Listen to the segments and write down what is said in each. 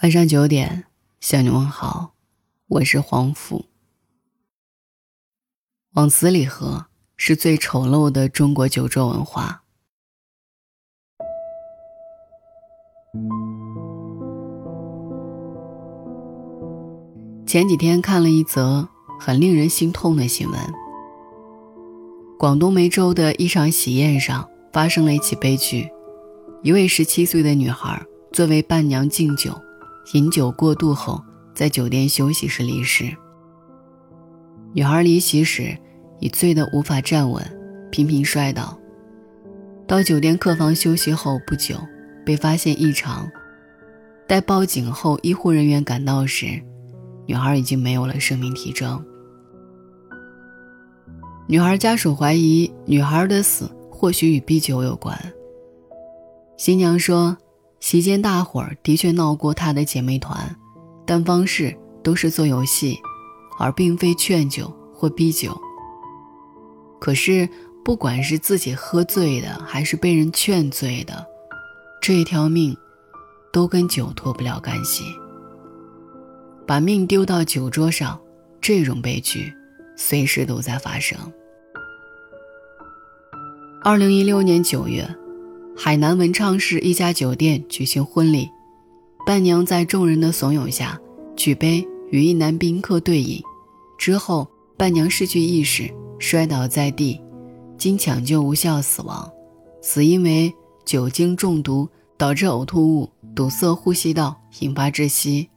晚上九点，向你问好，我是黄甫。往死里喝是最丑陋的中国酒桌文化。前几天看了一则很令人心痛的新闻：广东梅州的一场喜宴上发生了一起悲剧，一位十七岁的女孩作为伴娘敬酒。饮酒过度后，在酒店休息时离世。女孩离席时已醉得无法站稳，频频摔倒。到酒店客房休息后不久，被发现异常。待报警后，医护人员赶到时，女孩已经没有了生命体征。女孩家属怀疑女孩的死或许与逼酒有关。新娘说。席间，大伙儿的确闹过她的姐妹团，但方式都是做游戏，而并非劝酒或逼酒。可是，不管是自己喝醉的，还是被人劝醉的，这一条命，都跟酒脱不了干系。把命丢到酒桌上，这种悲剧，随时都在发生。二零一六年九月。海南文昌市一家酒店举行婚礼，伴娘在众人的怂恿下举杯与一男宾客对饮，之后伴娘失去意识，摔倒在地，经抢救无效死亡，死因为酒精中毒导致呕吐物堵塞呼吸道，引发窒息。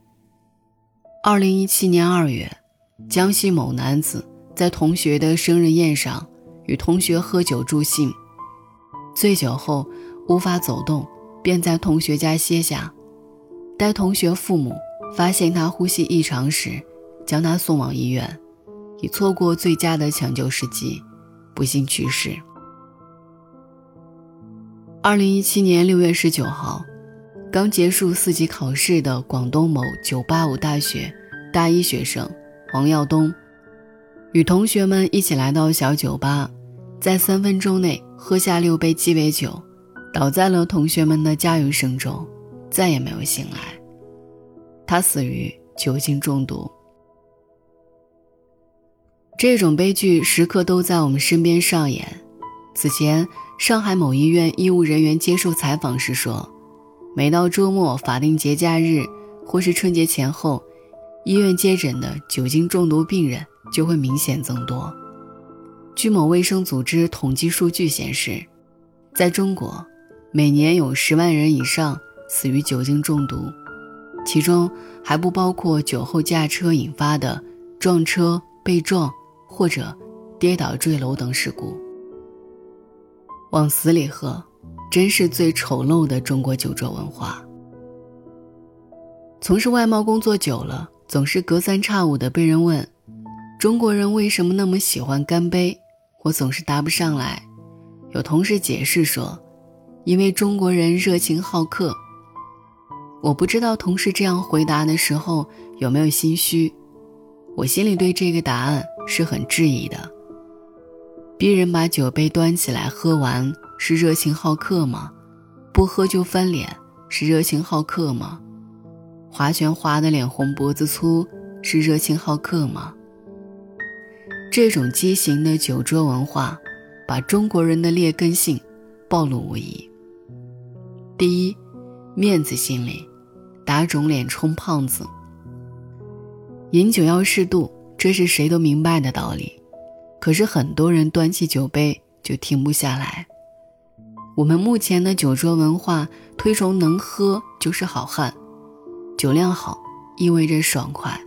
二零一七年二月，江西某男子在同学的生日宴上与同学喝酒助兴，醉酒后。无法走动，便在同学家歇下。待同学父母发现他呼吸异常时，将他送往医院，已错过最佳的抢救时机，不幸去世。二零一七年六月十九号，刚结束四级考试的广东某九八五大学大一学生黄耀东，与同学们一起来到小酒吧，在三分钟内喝下六杯鸡尾酒。倒在了同学们的加油声中，再也没有醒来。他死于酒精中毒。这种悲剧时刻都在我们身边上演。此前，上海某医院医务人员接受采访时说，每到周末、法定节假日或是春节前后，医院接诊的酒精中毒病人就会明显增多。据某卫生组织统计数据显示，在中国。每年有十万人以上死于酒精中毒，其中还不包括酒后驾车引发的撞车、被撞或者跌倒坠楼等事故。往死里喝，真是最丑陋的中国酒桌文化。从事外贸工作久了，总是隔三差五的被人问：“中国人为什么那么喜欢干杯？”我总是答不上来。有同事解释说。因为中国人热情好客，我不知道同事这样回答的时候有没有心虚，我心里对这个答案是很质疑的。逼人把酒杯端起来喝完是热情好客吗？不喝就翻脸是热情好客吗？划拳划得脸红脖子粗是热情好客吗？这种畸形的酒桌文化，把中国人的劣根性暴露无遗。第一，面子心理，打肿脸充胖子。饮酒要适度，这是谁都明白的道理。可是很多人端起酒杯就停不下来。我们目前的酒桌文化推崇能喝就是好汉，酒量好意味着爽快，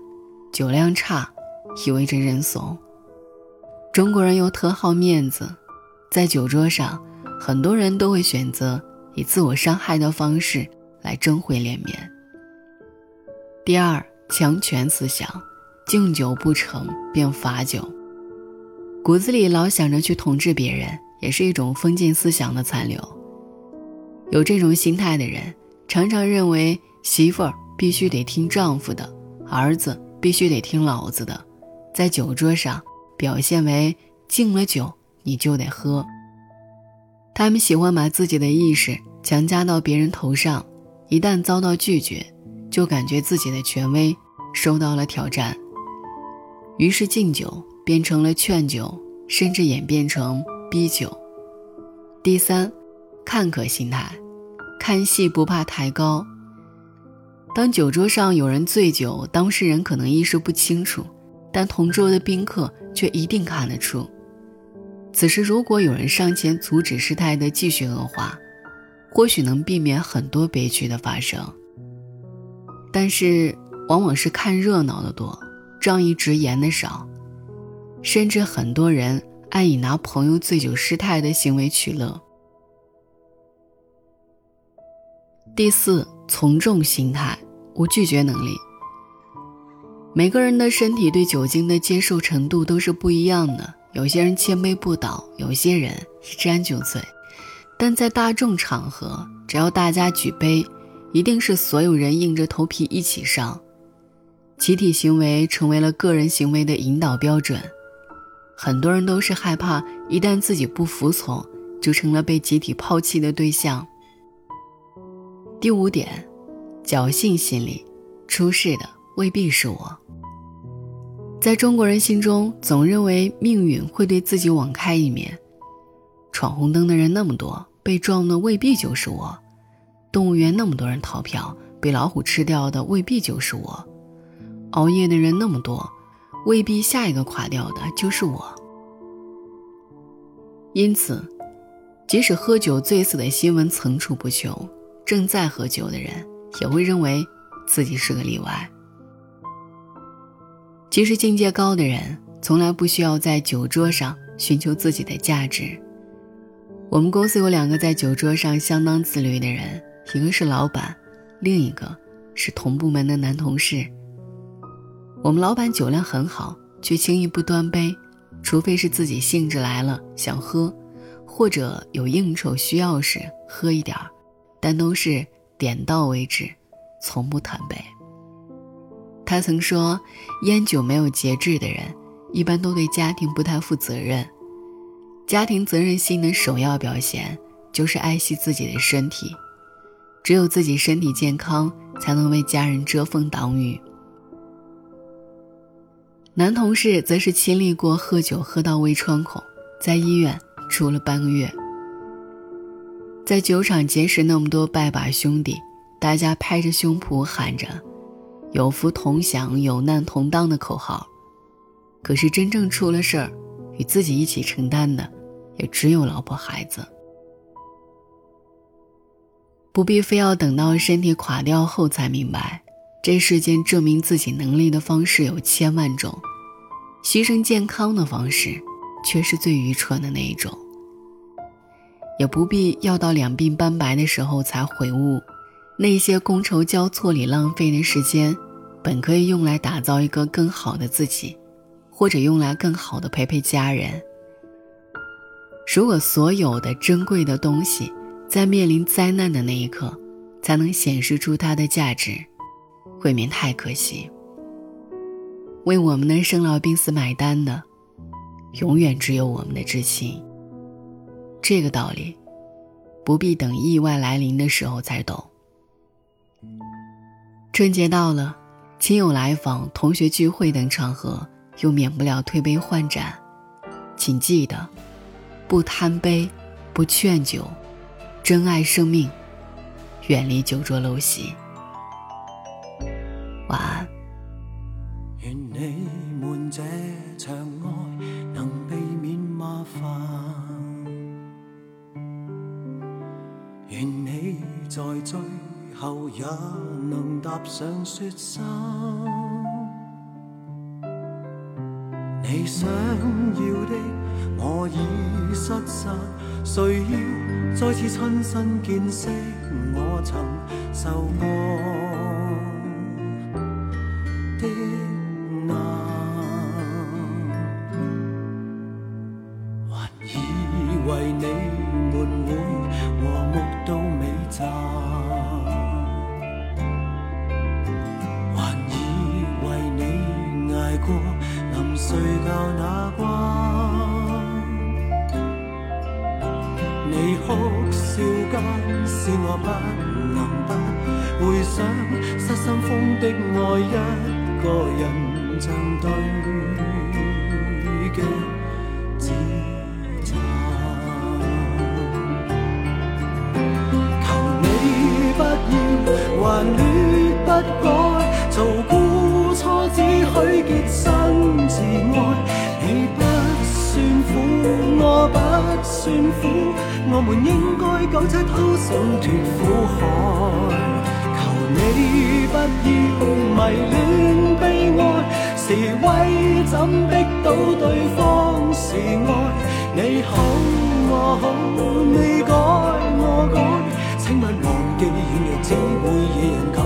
酒量差意味着认怂。中国人又特好面子，在酒桌上，很多人都会选择。以自我伤害的方式来争回脸面。第二，强权思想，敬酒不成便罚酒，骨子里老想着去统治别人，也是一种封建思想的残留。有这种心态的人，常常认为媳妇儿必须得听丈夫的，儿子必须得听老子的，在酒桌上表现为敬了酒你就得喝。他们喜欢把自己的意识强加到别人头上，一旦遭到拒绝，就感觉自己的权威受到了挑战，于是敬酒变成了劝酒，甚至演变成逼酒。第三，看客心态，看戏不怕抬高。当酒桌上有人醉酒，当事人可能意识不清楚，但同桌的宾客却一定看得出。此时，如果有人上前阻止事态的继续恶化，或许能避免很多悲剧的发生。但是，往往是看热闹的多，仗义直言的少，甚至很多人爱以拿朋友醉酒失态的行为取乐。第四，从众心态，无拒绝能力。每个人的身体对酒精的接受程度都是不一样的。有些人千杯不倒，有些人一沾就醉。但在大众场合，只要大家举杯，一定是所有人硬着头皮一起上。集体行为成为了个人行为的引导标准。很多人都是害怕，一旦自己不服从，就成了被集体抛弃的对象。第五点，侥幸心理，出事的未必是我。在中国人心中，总认为命运会对自己网开一面。闯红灯的人那么多，被撞的未必就是我；动物园那么多人逃票，被老虎吃掉的未必就是我；熬夜的人那么多，未必下一个垮掉的就是我。因此，即使喝酒醉死的新闻层出不穷，正在喝酒的人也会认为自己是个例外。其实境界高的人，从来不需要在酒桌上寻求自己的价值。我们公司有两个在酒桌上相当自律的人，一个是老板，另一个是同部门的男同事。我们老板酒量很好，却轻易不端杯，除非是自己兴致来了想喝，或者有应酬需要时喝一点儿，但都是点到为止，从不贪杯。他曾说：“烟酒没有节制的人，一般都对家庭不太负责任。家庭责任心的首要表现，就是爱惜自己的身体。只有自己身体健康，才能为家人遮风挡雨。”男同事则是亲历过喝酒喝到胃穿孔，在医院住了半个月。在酒场结识那么多拜把兄弟，大家拍着胸脯喊着。有福同享，有难同当的口号，可是真正出了事儿，与自己一起承担的，也只有老婆孩子。不必非要等到身体垮掉后才明白，这世间证明自己能力的方式有千万种，牺牲健康的方式，却是最愚蠢的那一种。也不必要到两鬓斑白的时候才悔悟。那些觥筹交错里浪费的时间，本可以用来打造一个更好的自己，或者用来更好的陪陪家人。如果所有的珍贵的东西，在面临灾难的那一刻，才能显示出它的价值，未免太可惜。为我们的生老病死买单的，永远只有我们的至亲。这个道理，不必等意外来临的时候才懂。春节到了，亲友来访、同学聚会等场合，又免不了推杯换盏。请记得，不贪杯，不劝酒，珍爱生命，远离酒桌陋习。晚安。愿你们这场爱能避免麻烦，愿你在最。后也能踏上雪山，你想要的我已失散，谁要再次亲身见识我曾受过哭笑间使我不能不回想失心疯的我一个人曾对镜自残求你不要顽劣不改做孤雏只许结新前算苦，我们应该九七偷生脱苦海。求你不要迷恋悲哀，是为怎逼到对方是爱？你好我好，你改我改，请勿忘记软弱只会惹人感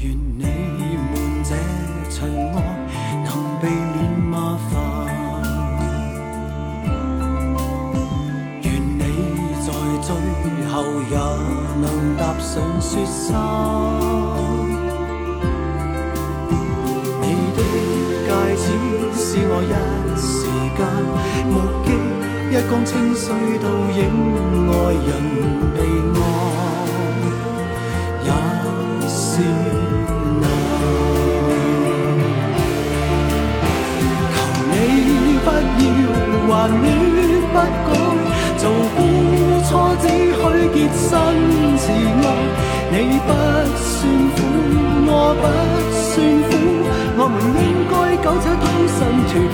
愿你们这场爱能避免麻烦，愿你在最后也能踏上雪山。你的戒指是我一时间目击，一江清水倒影爱人潔身自愛。你不算苦，我不算苦，我們應該苟且偷生脱苦海。